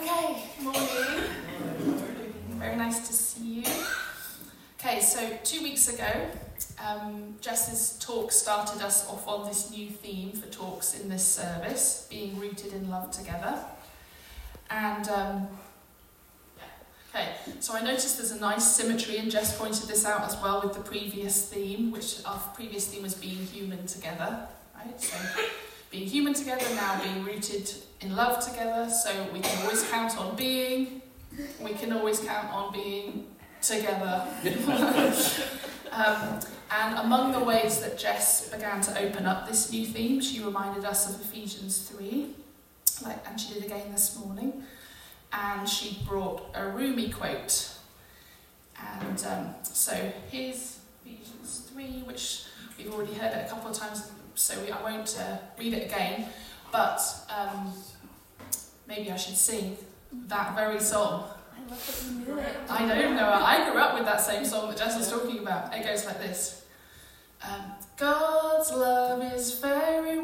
Okay, morning. Very nice to see you. Okay, so two weeks ago, um, Jess's talk started us off on this new theme for talks in this service, being rooted in love together. And um, okay, so I noticed there's a nice symmetry, and Jess pointed this out as well with the previous theme, which our previous theme was being human together, right? So being human together, now being rooted in love together, so we can always count on being, we can always count on being together. um, and among the ways that Jess began to open up this new theme, she reminded us of Ephesians 3, like, and she did again this morning. And she brought a Rumi quote. And um, so here's Ephesians 3, which we've already heard it a couple of times, so we, I won't uh, read it again. But um, maybe I should sing that very song. I love that you knew it. I don't know. I grew up with that same song that Jess was talking about. It goes like this. Um, God's love is very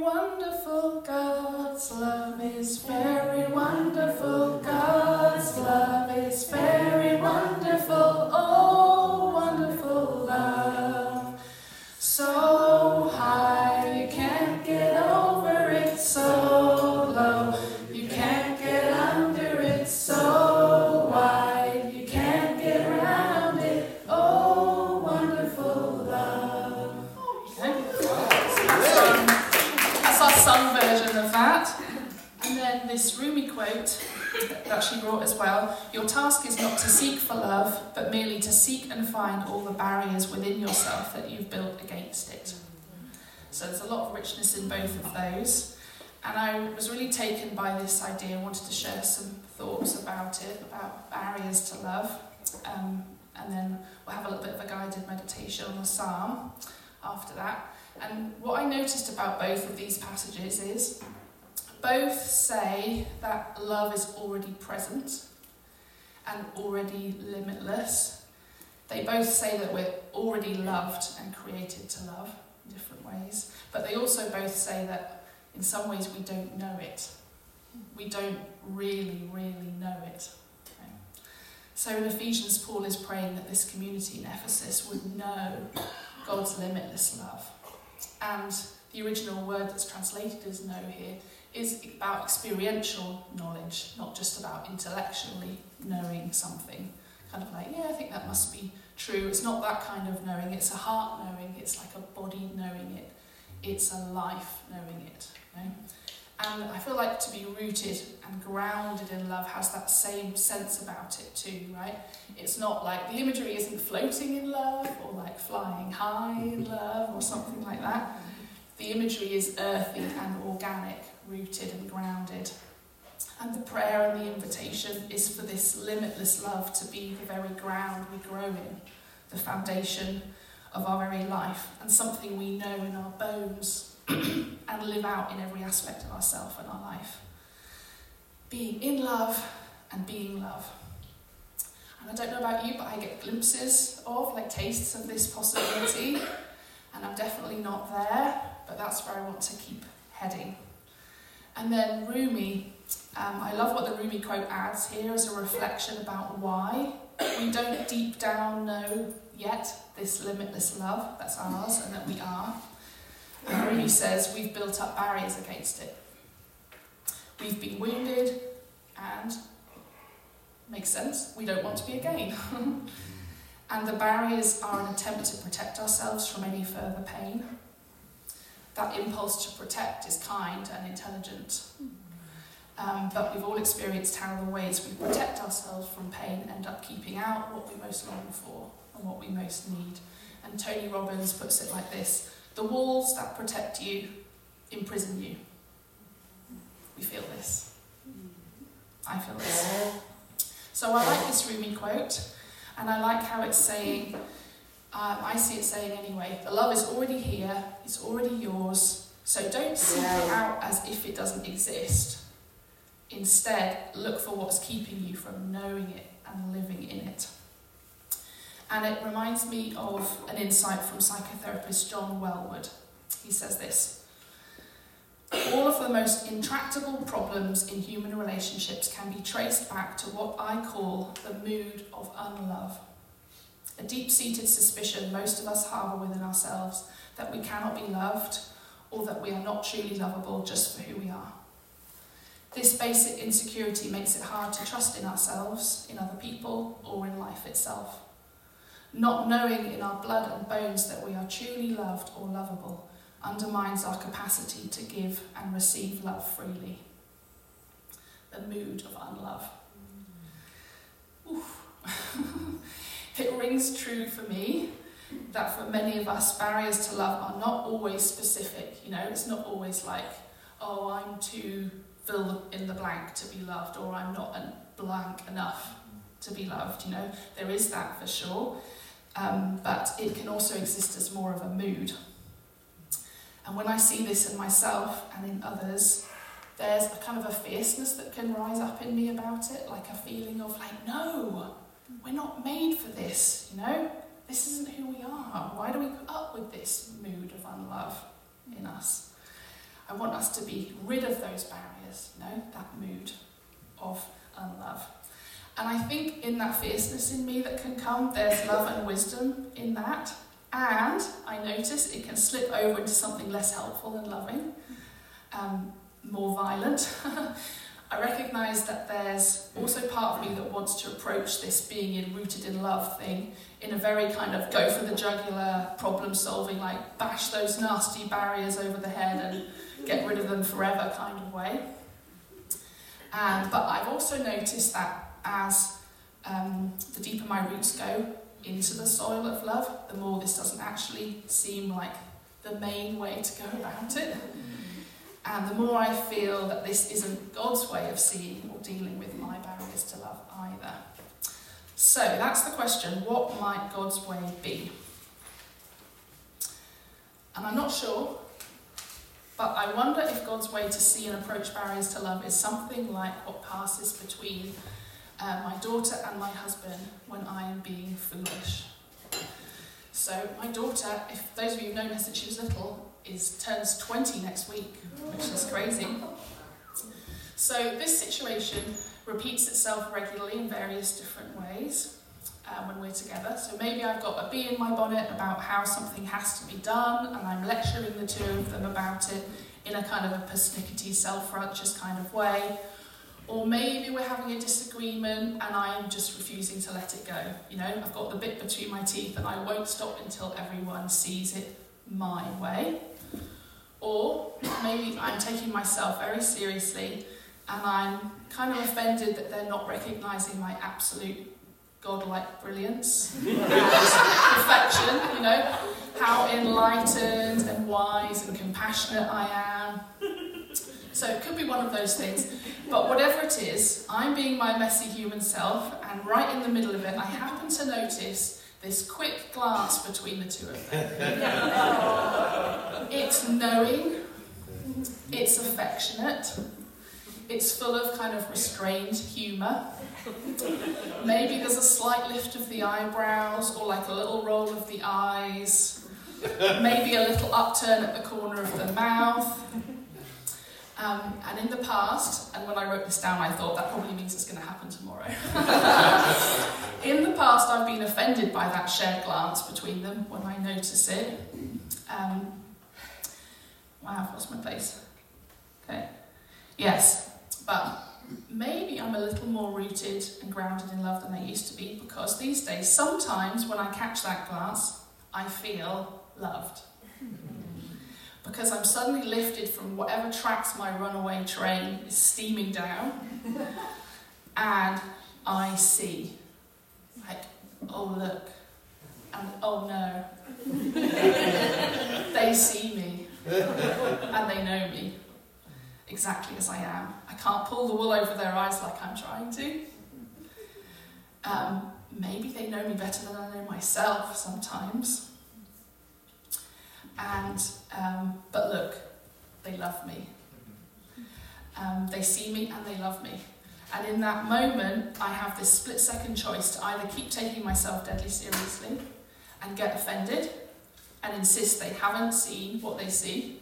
barriers within yourself that you've built against it. So there's a lot of richness in both of those. And I was really taken by this idea, and wanted to share some thoughts about it, about barriers to love. Um, and then we'll have a little bit of a guided meditation on the psalm after that. And what I noticed about both of these passages is both say that love is already present and already limitless. They both say that we're already loved and created to love in different ways, but they also both say that in some ways we don't know it. We don't really, really know it. So in Ephesians, Paul is praying that this community in Ephesus would know God's limitless love. And the original word that's translated as know here is about experiential knowledge, not just about intellectually knowing something. Kind of like, yeah, I think that must be true. It's not that kind of knowing, it's a heart knowing, it's like a body knowing it, it's a life knowing it. Know? And I feel like to be rooted and grounded in love has that same sense about it too, right? It's not like the imagery isn't floating in love or like flying high in love or something like that. The imagery is earthy and organic, rooted and grounded. And the prayer and the invitation is for this limitless love to be the very ground we grow in, the foundation of our very life, and something we know in our bones and live out in every aspect of ourselves and our life. Being in love and being love. And I don't know about you, but I get glimpses of, like tastes of this possibility, and I'm definitely not there, but that's where I want to keep heading. And then Rumi, um, I love what the Rumi quote adds here as a reflection about why we don't deep down know yet this limitless love that's ours and that we are. And Rumi says we've built up barriers against it. We've been wounded and, makes sense, we don't want to be again. and the barriers are an attempt to protect ourselves from any further pain. That impulse to protect is kind and intelligent. Um, but we've all experienced how the ways we protect ourselves from pain end up keeping out what we most long for and what we most need. And Tony Robbins puts it like this The walls that protect you imprison you. We feel this. I feel this. So I like this Rumi quote, and I like how it's saying, um, I see it saying anyway, the love is already here, it's already yours, so don't seek it out as if it doesn't exist. Instead, look for what's keeping you from knowing it and living in it. And it reminds me of an insight from psychotherapist John Welwood. He says this All of the most intractable problems in human relationships can be traced back to what I call the mood of unlove. A deep seated suspicion most of us harbour within ourselves that we cannot be loved or that we are not truly lovable just for who we are. This basic insecurity makes it hard to trust in ourselves, in other people, or in life itself. Not knowing in our blood and bones that we are truly loved or lovable undermines our capacity to give and receive love freely. The mood of unlove. it rings true for me that for many of us, barriers to love are not always specific. You know, it's not always like, oh, I'm too fill in the blank to be loved, or I'm not blank enough to be loved. You know, there is that for sure, um, but it can also exist as more of a mood. And when I see this in myself and in others, there's a kind of a fierceness that can rise up in me about it, like a feeling of like, no, we're not made for this, you know? This isn't who we are. Why do we put up with this mood of unlove in us? I want us to be rid of those barriers, you know, that mood of unlove. And I think in that fierceness in me that can come, there's love and wisdom in that. And I notice it can slip over into something less helpful and loving, um, more violent. I recognise that there's also part of me that wants to approach this being in rooted in love thing in a very kind of go for the jugular, problem solving, like bash those nasty barriers over the head and get rid of them forever kind of way. And, but I've also noticed that as um, the deeper my roots go into the soil of love, the more this doesn't actually seem like the main way to go about it. And the more I feel that this isn't God's way of seeing or dealing with my barriers to love either. So that's the question what might God's way be? And I'm not sure, but I wonder if God's way to see and approach barriers to love is something like what passes between uh, my daughter and my husband when I am being foolish. So my daughter, if those of you who've her since she was little, is turns 20 next week, which is crazy. So this situation repeats itself regularly in various different ways um, when we're together. So maybe I've got a bee in my bonnet about how something has to be done, and I'm lecturing the two of them about it in a kind of a persnickety, self-righteous kind of way. Or maybe we're having a disagreement and I'm just refusing to let it go. You know, I've got the bit between my teeth and I won't stop until everyone sees it my way. Or maybe I'm taking myself very seriously and I'm kind of offended that they're not recognizing my absolute godlike brilliance perfection, you know, how enlightened and wise and compassionate I am. So it could be one of those things. But whatever it is, I'm being my messy human self, and right in the middle of it, I happen to notice this quick glance between the two of them. it's knowing, it's affectionate, it's full of kind of restrained humour. Maybe there's a slight lift of the eyebrows or like a little roll of the eyes. Maybe a little upturn at the corner of the mouth. Um, and in the past, and when I wrote this down, I thought that probably means it's going to happen tomorrow. in the past, I've been offended by that shared glance between them when I notice it. Um, wow, I've lost my place. Okay. Yes, but maybe I'm a little more rooted and grounded in love than I used to be because these days, sometimes when I catch that glance, I feel loved. Because I'm suddenly lifted from whatever tracks my runaway train is steaming down, and I see, like, oh look, and oh no. they see me, and they know me exactly as I am. I can't pull the wool over their eyes like I'm trying to. Um, maybe they know me better than I know myself sometimes. And um, but look, they love me. Um, they see me and they love me. And in that moment, I have this split second choice to either keep taking myself deadly seriously and get offended and insist they haven't seen what they see,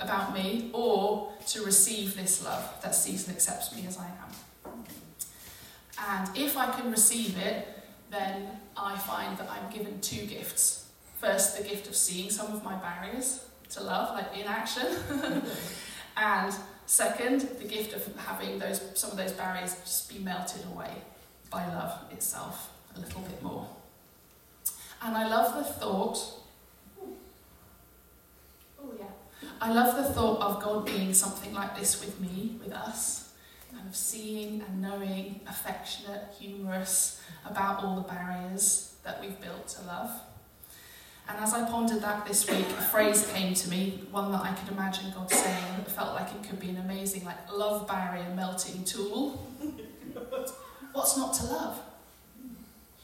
about me or to receive this love that sees and accepts me as I am. And if I can receive it, then I find that I'm given two gifts. First, the gift of seeing some of my barriers to love, like in action. and second, the gift of having those some of those barriers just be melted away by love itself a little bit more. And I love the thought. Oh yeah. I love the thought of God being something like this with me, with us, kind of seeing and knowing, affectionate, humorous about all the barriers that we've built to love. And as I pondered that this week, a phrase came to me, one that I could imagine God saying, it felt like it could be an amazing, like, love barrier melting tool. What's not to love?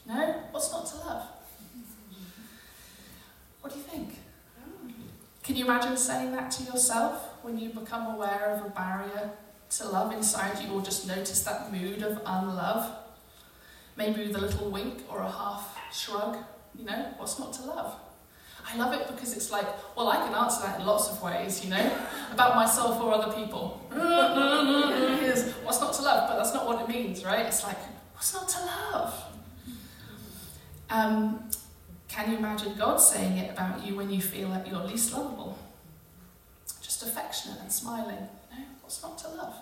No? What's not to love? What do you think? Can you imagine saying that to yourself when you become aware of a barrier to love inside you or just notice that mood of unlove? Maybe with a little wink or a half shrug, you know, what's not to love? I love it because it's like, well, I can answer that in lots of ways, you know, about myself or other people. what's not to love? But that's not what it means, right? It's like, what's not to love? Um, can you imagine God saying it about you when you feel like you're least lovable? Just affectionate and smiling. You know, what's not to love?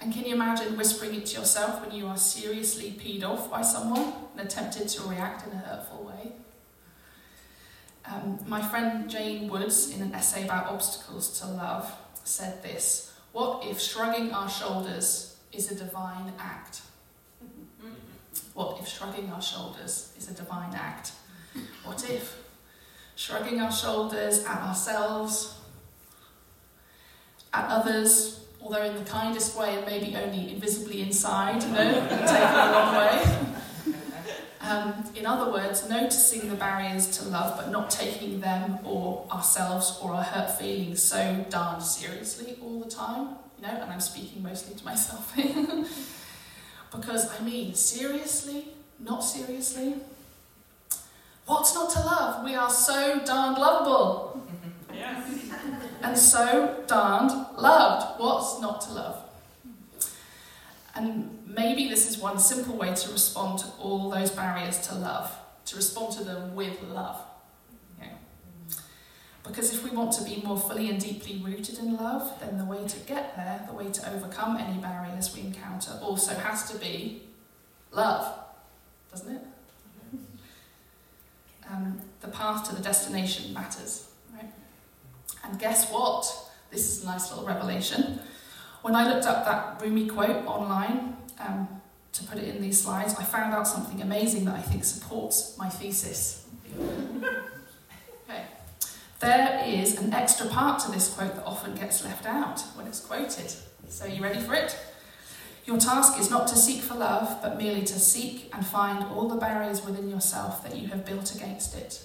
And can you imagine whispering it to yourself when you are seriously peed off by someone and attempted to react in a hurtful way? Um, my friend Jane Woods, in an essay about obstacles to love, said this What if shrugging our shoulders is a divine act? What if shrugging our shoulders is a divine act? What if shrugging our shoulders at ourselves, at others, although in the kindest way and maybe only invisibly inside, you know, taken the long way? Um, in other words, noticing the barriers to love but not taking them or ourselves or our hurt feelings so darn seriously all the time, you know, and I'm speaking mostly to myself because I mean, seriously, not seriously. What's not to love? We are so darned lovable. Yes. and so darned loved. What's not to love? And maybe this is one simple way to respond to all those barriers to love, to respond to them with love. Because if we want to be more fully and deeply rooted in love, then the way to get there, the way to overcome any barriers we encounter, also has to be love, doesn't it? Um, the path to the destination matters, right? And guess what? This is a nice little revelation. When I looked up that Rumi quote online um, to put it in these slides, I found out something amazing that I think supports my thesis. okay. There is an extra part to this quote that often gets left out when it's quoted. So, are you ready for it? Your task is not to seek for love, but merely to seek and find all the barriers within yourself that you have built against it.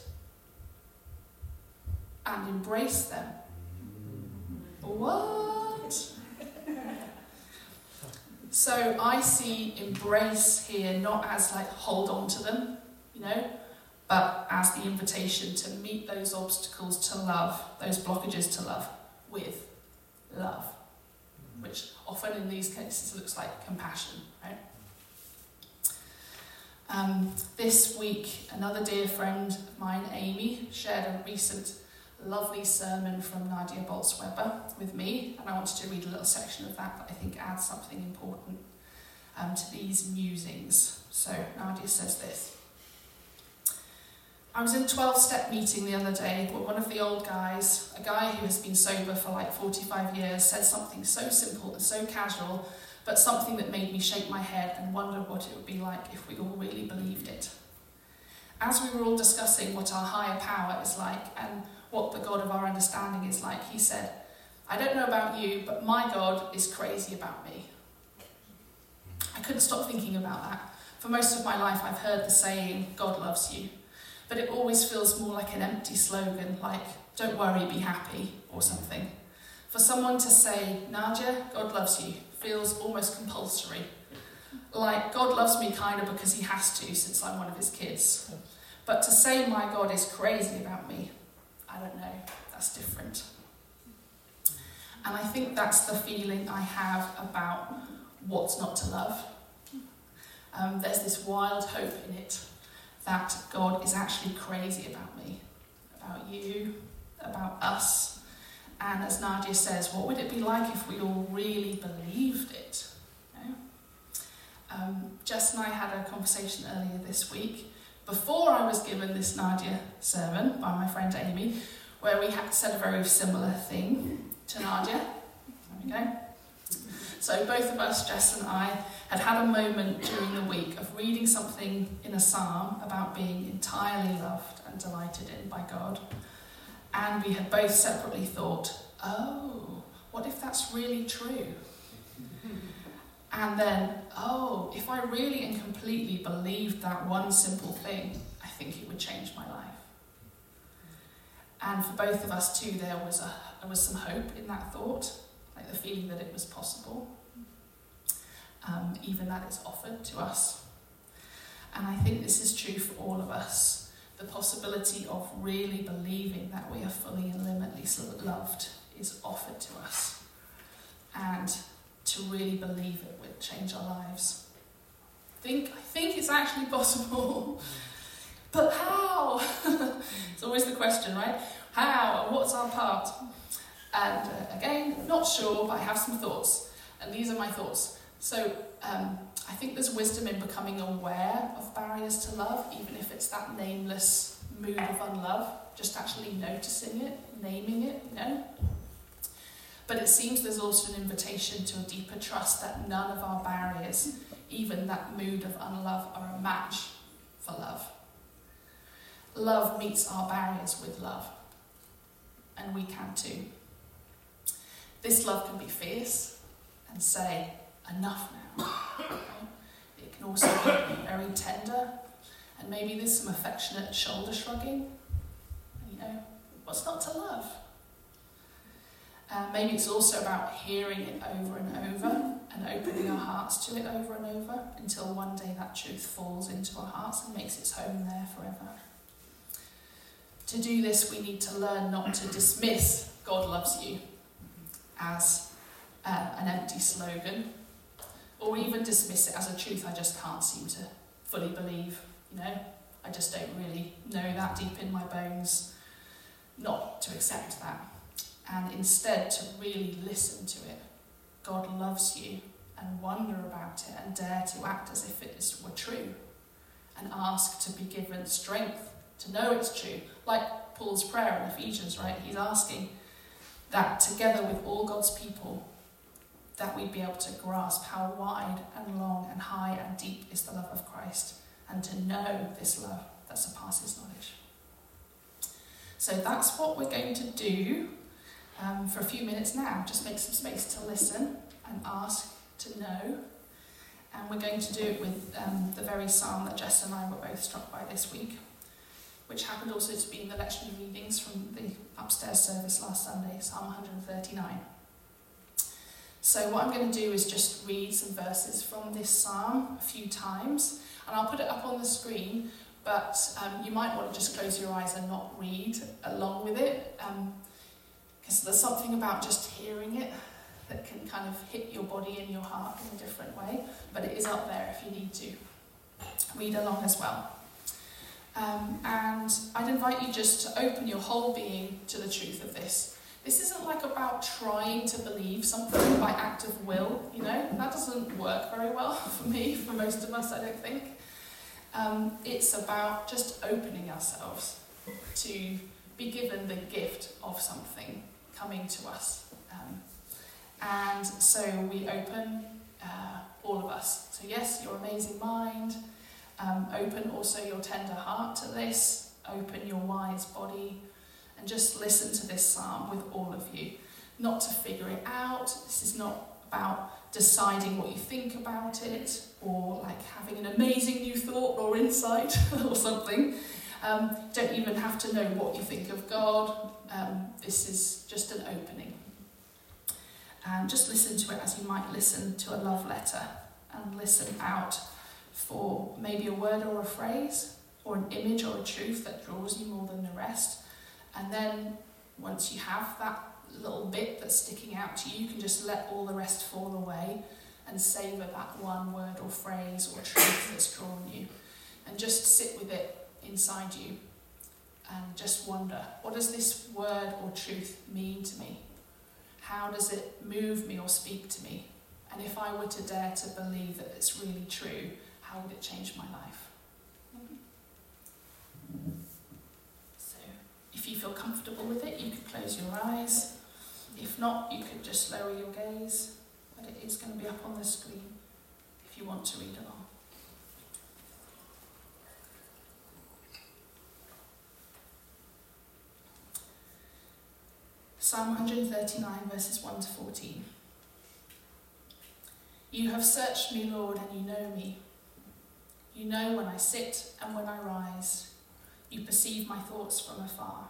And embrace them. What? So I see embrace here not as like hold on to them, you know, but as the invitation to meet those obstacles to love, those blockages to love, with love which often in these cases looks like compassion, right? Um, this week, another dear friend of mine, Amy, shared a recent lovely sermon from Nadia Bolz-Weber with me, and I wanted to read a little section of that that I think adds something important um, to these musings. So Nadia says this. I was in a 12 step meeting the other day where one of the old guys, a guy who has been sober for like 45 years, said something so simple and so casual, but something that made me shake my head and wonder what it would be like if we all really believed it. As we were all discussing what our higher power is like and what the God of our understanding is like, he said, I don't know about you, but my God is crazy about me. I couldn't stop thinking about that. For most of my life, I've heard the saying, God loves you but it always feels more like an empty slogan, like, don't worry, be happy, or something. For someone to say, Nadia, God loves you, feels almost compulsory. Like, God loves me kind of because he has to, since I'm one of his kids. But to say my God is crazy about me, I don't know, that's different. And I think that's the feeling I have about what's not to love. Um, there's this wild hope in it that God is actually crazy about me, about you, about us. And as Nadia says, what would it be like if we all really believed it? Um, Jess and I had a conversation earlier this week before I was given this Nadia sermon by my friend Amy, where we had said a very similar thing to Nadia. There we go. So both of us, Jess and I, had had a moment during the week of reading something in a psalm about being entirely loved and delighted in by God. And we had both separately thought, oh, what if that's really true? And then, oh, if I really and completely believed that one simple thing, I think it would change my life. And for both of us too, there was a there was some hope in that thought, like the feeling that it was possible, um, even that it's offered to us. And I think this is true for all of us. The possibility of really believing that we are fully and limitlessly loved is offered to us. And to really believe it would change our lives. I think, I think it's actually possible. but how? it's always the question, right? How? What's our part? And uh, again, not sure, but I have some thoughts. And these are my thoughts. So um, I think there's wisdom in becoming aware of barriers to love, even if it's that nameless mood of unlove, just actually noticing it, naming it, you know? But it seems there's also an invitation to a deeper trust that none of our barriers, even that mood of unlove, are a match for love. Love meets our barriers with love, and we can too. This love can be fierce and say, enough now. It can also be very tender, and maybe there's some affectionate shoulder shrugging. You know, what's not to love? Uh, maybe it's also about hearing it over and over and opening our hearts to it over and over until one day that truth falls into our hearts and makes its home there forever. To do this, we need to learn not to dismiss God loves you as uh, an empty slogan or even dismiss it as a truth I just can't seem to fully believe. You know, I just don't really know that deep in my bones. Not to accept that and instead to really listen to it. God loves you and wonder about it and dare to act as if it were true and ask to be given strength to know it's true. Like Paul's prayer in Ephesians, right? He's asking that together with all God's people, that we'd be able to grasp how wide and long and high and deep is the love of Christ and to know this love that surpasses knowledge. So that's what we're going to do um, for a few minutes now. Just make some space to listen and ask to know. And we're going to do it with um, the very psalm that Jess and I were both struck by this week, which happened also to be in the lectionary readings from the upstairs service last Sunday, Psalm 139. So, what I'm going to do is just read some verses from this psalm a few times, and I'll put it up on the screen. But um, you might want to just close your eyes and not read along with it. Um, because there's something about just hearing it that can kind of hit your body and your heart in a different way, but it is up there if you need to. Read along as well. Um, and I'd invite you just to open your whole being to the truth of this. This isn't like about trying to believe something by act of will, you know, that doesn't work very well for me, for most of us, I don't think. Um, it's about just opening ourselves to be given the gift of something coming to us. Um, and so we open uh, all of us. So, yes, your amazing mind. Um, open also your tender heart to this. Open your wise body. And just listen to this psalm with all of you. Not to figure it out. This is not about deciding what you think about it or like having an amazing new thought or insight or something. Um, don't even have to know what you think of God. Um, this is just an opening. And just listen to it as you might listen to a love letter and listen out for maybe a word or a phrase or an image or a truth that draws you more than the rest. And then once you have that little bit that's sticking out to you, you can just let all the rest fall away and savour that one word or phrase or truth that's drawn you. And just sit with it inside you and just wonder what does this word or truth mean to me? How does it move me or speak to me? And if I were to dare to believe that it's really true, how would it change my life? So, if you feel comfortable with it, you could close your eyes. If not, you could just lower your gaze, but it is going to be up on the screen if you want to read along. Psalm 139, verses 1 to 14. You have searched me, Lord, and you know me. You know when I sit and when I rise. You perceive my thoughts from afar.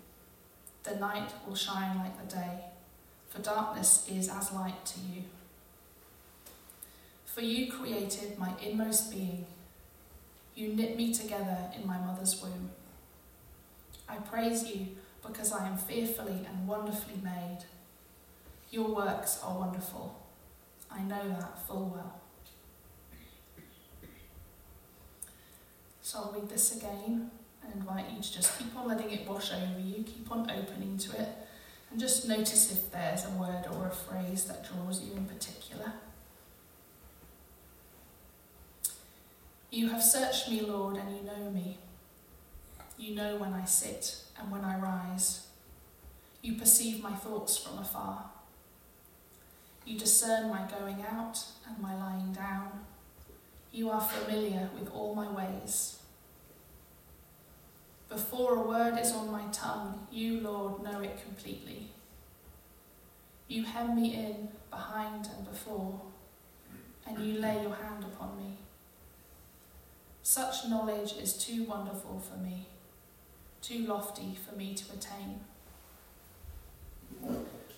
The night will shine like the day, for darkness is as light to you. For you created my inmost being. You knit me together in my mother's womb. I praise you because I am fearfully and wonderfully made. Your works are wonderful. I know that full well. So I'll read this again invite you to just keep on letting it wash over you, keep on opening to it, and just notice if there's a word or a phrase that draws you in particular. You have searched me, Lord, and you know me. You know when I sit and when I rise. You perceive my thoughts from afar. You discern my going out and my lying down. You are familiar with all my ways. Before a word is on my tongue, you, Lord, know it completely. You hem me in behind and before, and you lay your hand upon me. Such knowledge is too wonderful for me too lofty for me to attain.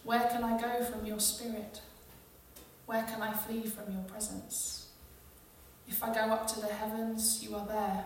Where can I go from your spirit? Where can I flee from your presence? If I go up to the heavens, you are there.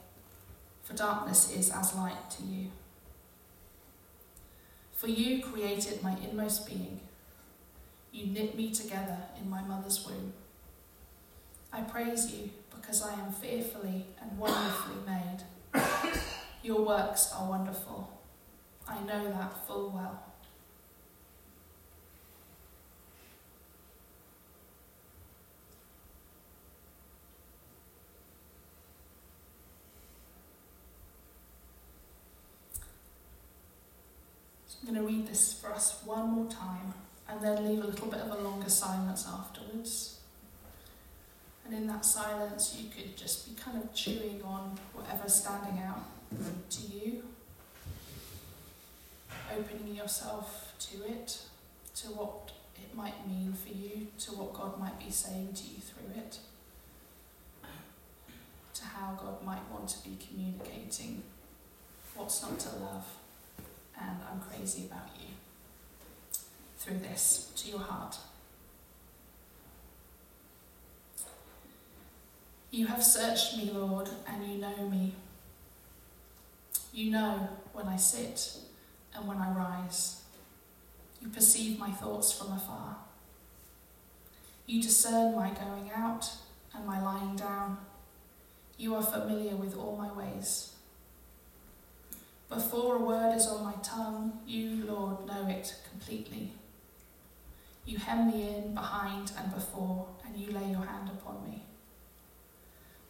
for darkness is as light to you. For you created my inmost being. You knit me together in my mother's womb. I praise you because I am fearfully and wonderfully made. Your works are wonderful. I know that full well. I'm going to read this for us one more time and then leave a little bit of a longer silence afterwards. And in that silence, you could just be kind of chewing on whatever's standing out to you, opening yourself to it, to what it might mean for you, to what God might be saying to you through it, to how God might want to be communicating what's not to love, and I'm crazy about you. through this to your heart. You have searched me, Lord, and you know me. You know when I sit and when I rise. You perceive my thoughts from afar. You discern my going out and my lying down. You are familiar with all my ways. Before a word is on my tongue, you, Lord, know it completely. You hem me in behind and before, and you lay your hand upon me.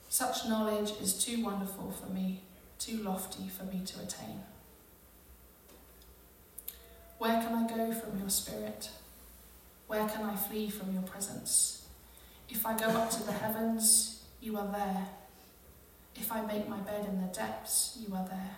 Such knowledge is too wonderful for me, too lofty for me to attain. Where can I go from your spirit? Where can I flee from your presence? If I go up to the heavens, you are there. If I make my bed in the depths, you are there.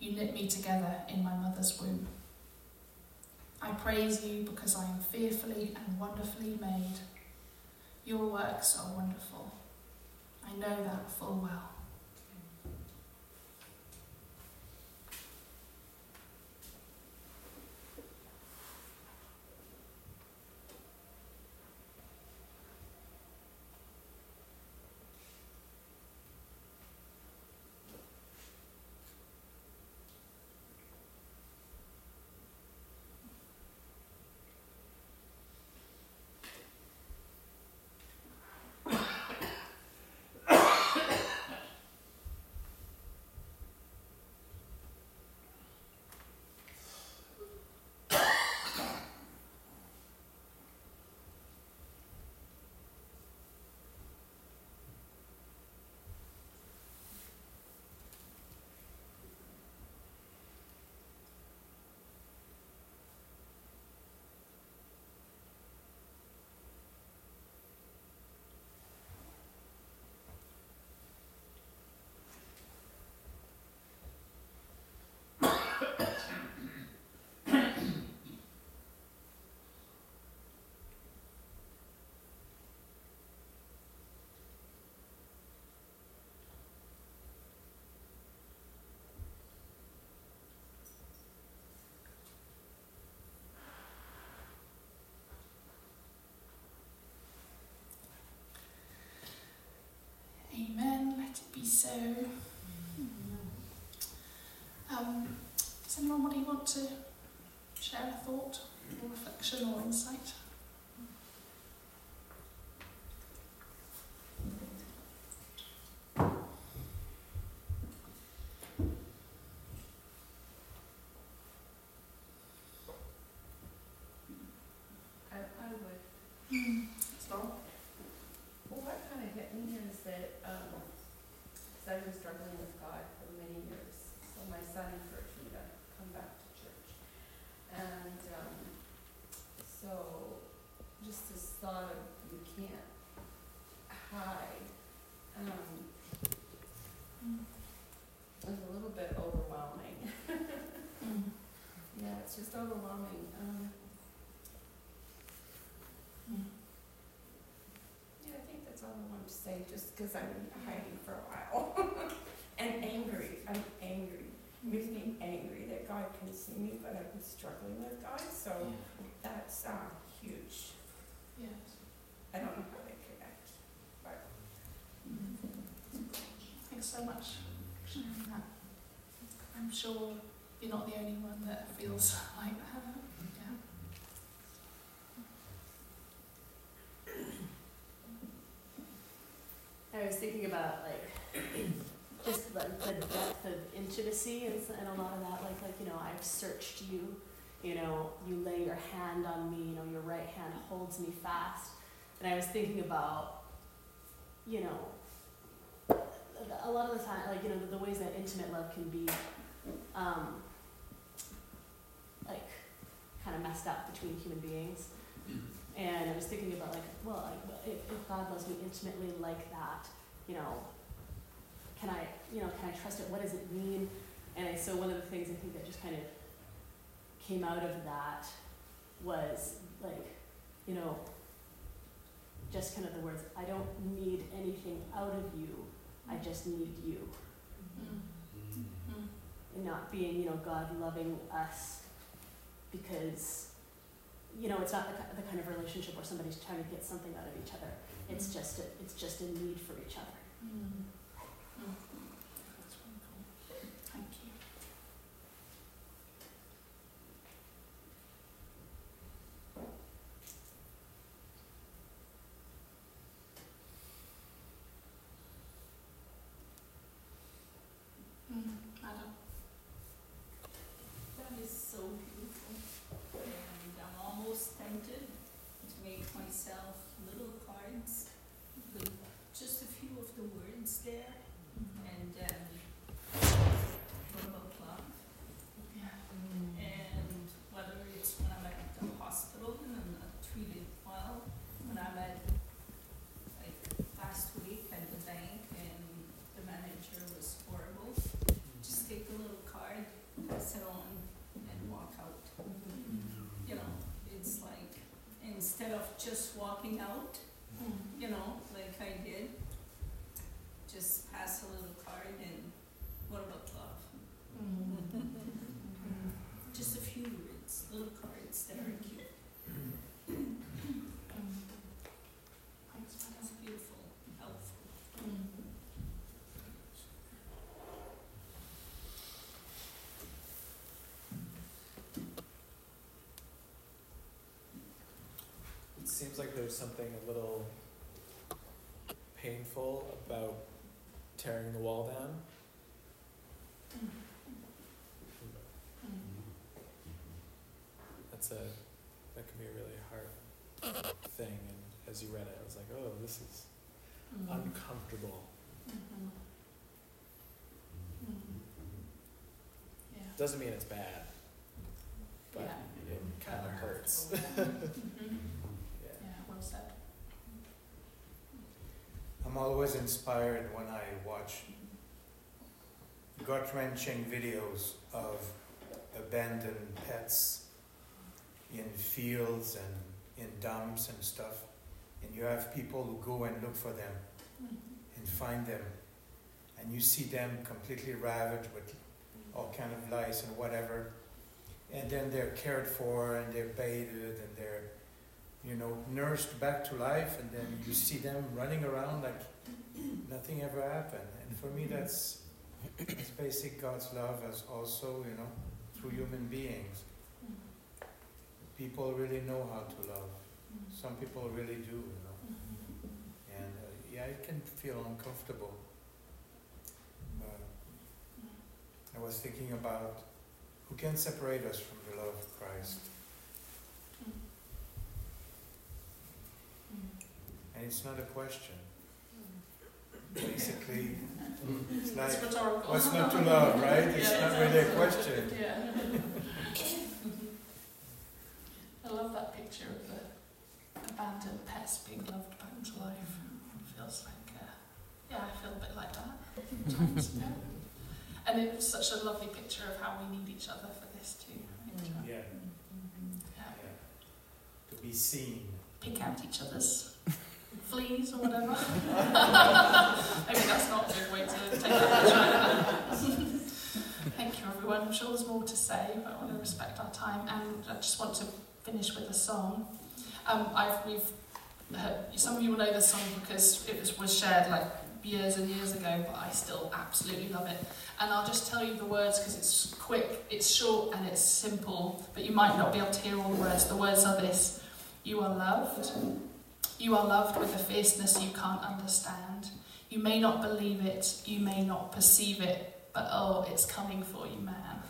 You knit me together in my mother's womb. I praise you because I am fearfully and wonderfully made. Your works are wonderful. I know that full well. Amen. Let it be so. Um, does anybody want to share a thought or reflection or insight? I, I would. Mm. Well, what kind of hit me is that, um, cause I've been struggling with God for many years. So my son encouraged me to come back to church. And, um, so just this thought of you can't hide, um, was a little bit overwhelming. Yeah, it's just overwhelming. Um, Mm. Yeah, I think that's all I wanted to say, just because I'm hiding for a while. And angry. I'm angry. It makes me angry that God can see me, but I've been struggling with God, so that's uh, huge. Yes. I don't know how they connect. But Thanks so much for sharing that. I'm sure you're not the only one that feels like that. Yeah. I was thinking about like just like the depth of intimacy and, and a lot of that, like like you know I've searched you, you know you lay your hand on me, you know your right hand holds me fast, and I was thinking about, you know, a lot of the time like you know the, the ways that intimate love can be, um, like kind of messed up between human beings, And I was thinking about like, well, like, if, if God loves me intimately like that, you know, can I, you know, can I trust it? What does it mean? And I, so one of the things I think that just kind of came out of that was like, you know, just kind of the words, I don't need anything out of you, I just need you. Mm. Mm. And not being, you know, God loving us because, you know, it's not the, the kind of relationship where somebody's trying to get something out of each other. It's just a, it's just a need for each other. Mm. Mm. That's wonderful. Thank you. Mm. Adam. That is so beautiful. And I'm almost tempted to make myself little cards with just a few of the words there. And um, what about love? Yeah. And whether it's when I'm at the hospital and I'm not treated well, when I'm at, like last week at the bank and the manager was horrible, just take a little card, pass it on, and walk out. You know, it's like, instead of just walking out, Mm. you know, like I did, just pass a little card and what about love? Mm. Just a few words, little cards that are cute. Mm. Thanks, It's Madam. beautiful, helpful. Mm. It seems like there's something a little painful about tearing the wall down. That's a that can be a really hard thing. And as you read it, I was like, oh, this is Mm. uncomfortable. Mhm. Mm. Yeah. Doesn't mean it's bad, but Yeah. it kind of hurts. Mhm. Yeah. Yeah, well said. I'm always inspired when I watch gut wrenching videos of abandoned pets in fields and in dumps and stuff. And you have people who go and look for them and find them. And you see them completely ravaged with all kind of lice and whatever. And then they're cared for and they're bathed and they're, you know, nursed back to life. And then you see them running around like nothing ever happened. And for me, that's, that's basic God's love as also, you know, through human beings. People really know how to love. Some people really do, you know. And uh, yeah, it can feel uncomfortable. Uh, I was thinking about who can separate us from the love of Christ. And it's not a question. Basically, it's It's like, rhetorical. what's not to love, right? It's Yeah. not really a question. Yeah. I love that picture of the abandoned pets being loved back to life. feels like, uh, yeah, I feel a bit like that sometimes. yeah. And it was such a lovely picture of how we need each other for this too. right? Yeah, Yeah. yeah. To be seen. Pick out each other's fleas or whatever. Maybe that's not a good way to take that. Thank you, everyone. I'm sure there's more to say, but I want to respect our time, and I just want to finish with a song. Um, I've we've heard, some of you will know this song because it was, was shared like years and years ago, but I still absolutely love it. And I'll just tell you the words because it's quick, it's short, and it's simple. But you might not be able to hear all the words. The words are this: You are loved. You are loved with a fierceness you can't understand. You may not believe it, you may not perceive it, but oh, it's coming for you, man.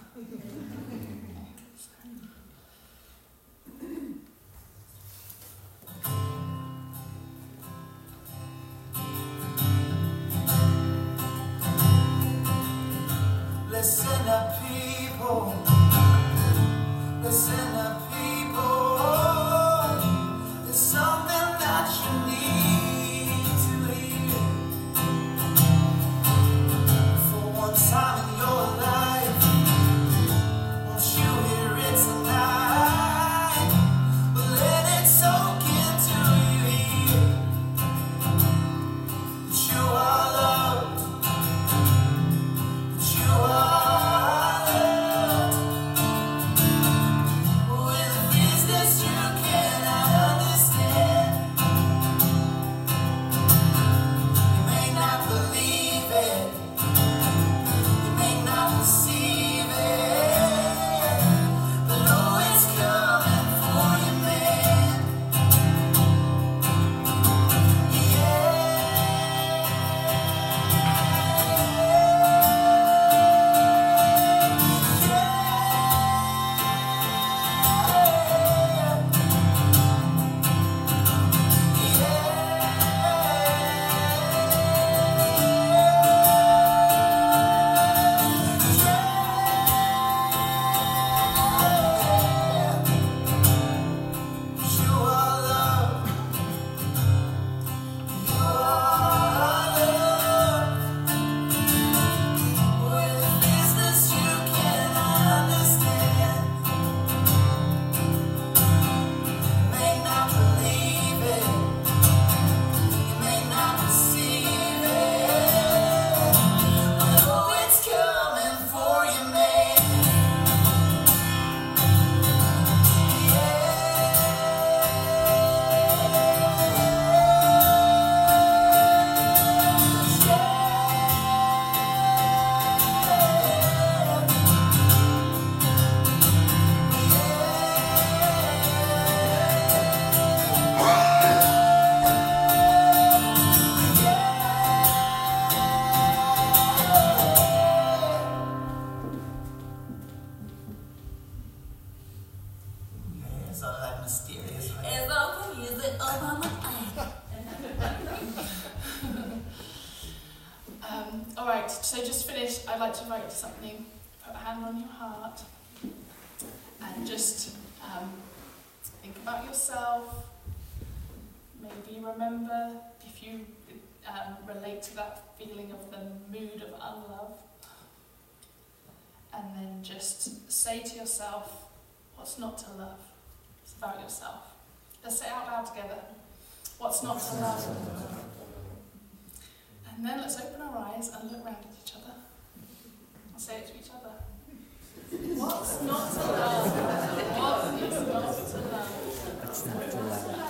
relate to that feeling of the mood of unlove. And then just say to yourself, what's not to love? It's about yourself. Let's say out loud together, what's not to love? And then let's open our eyes and look round at each other and say it to each other. What's not to love? What is not to love? What's not to love?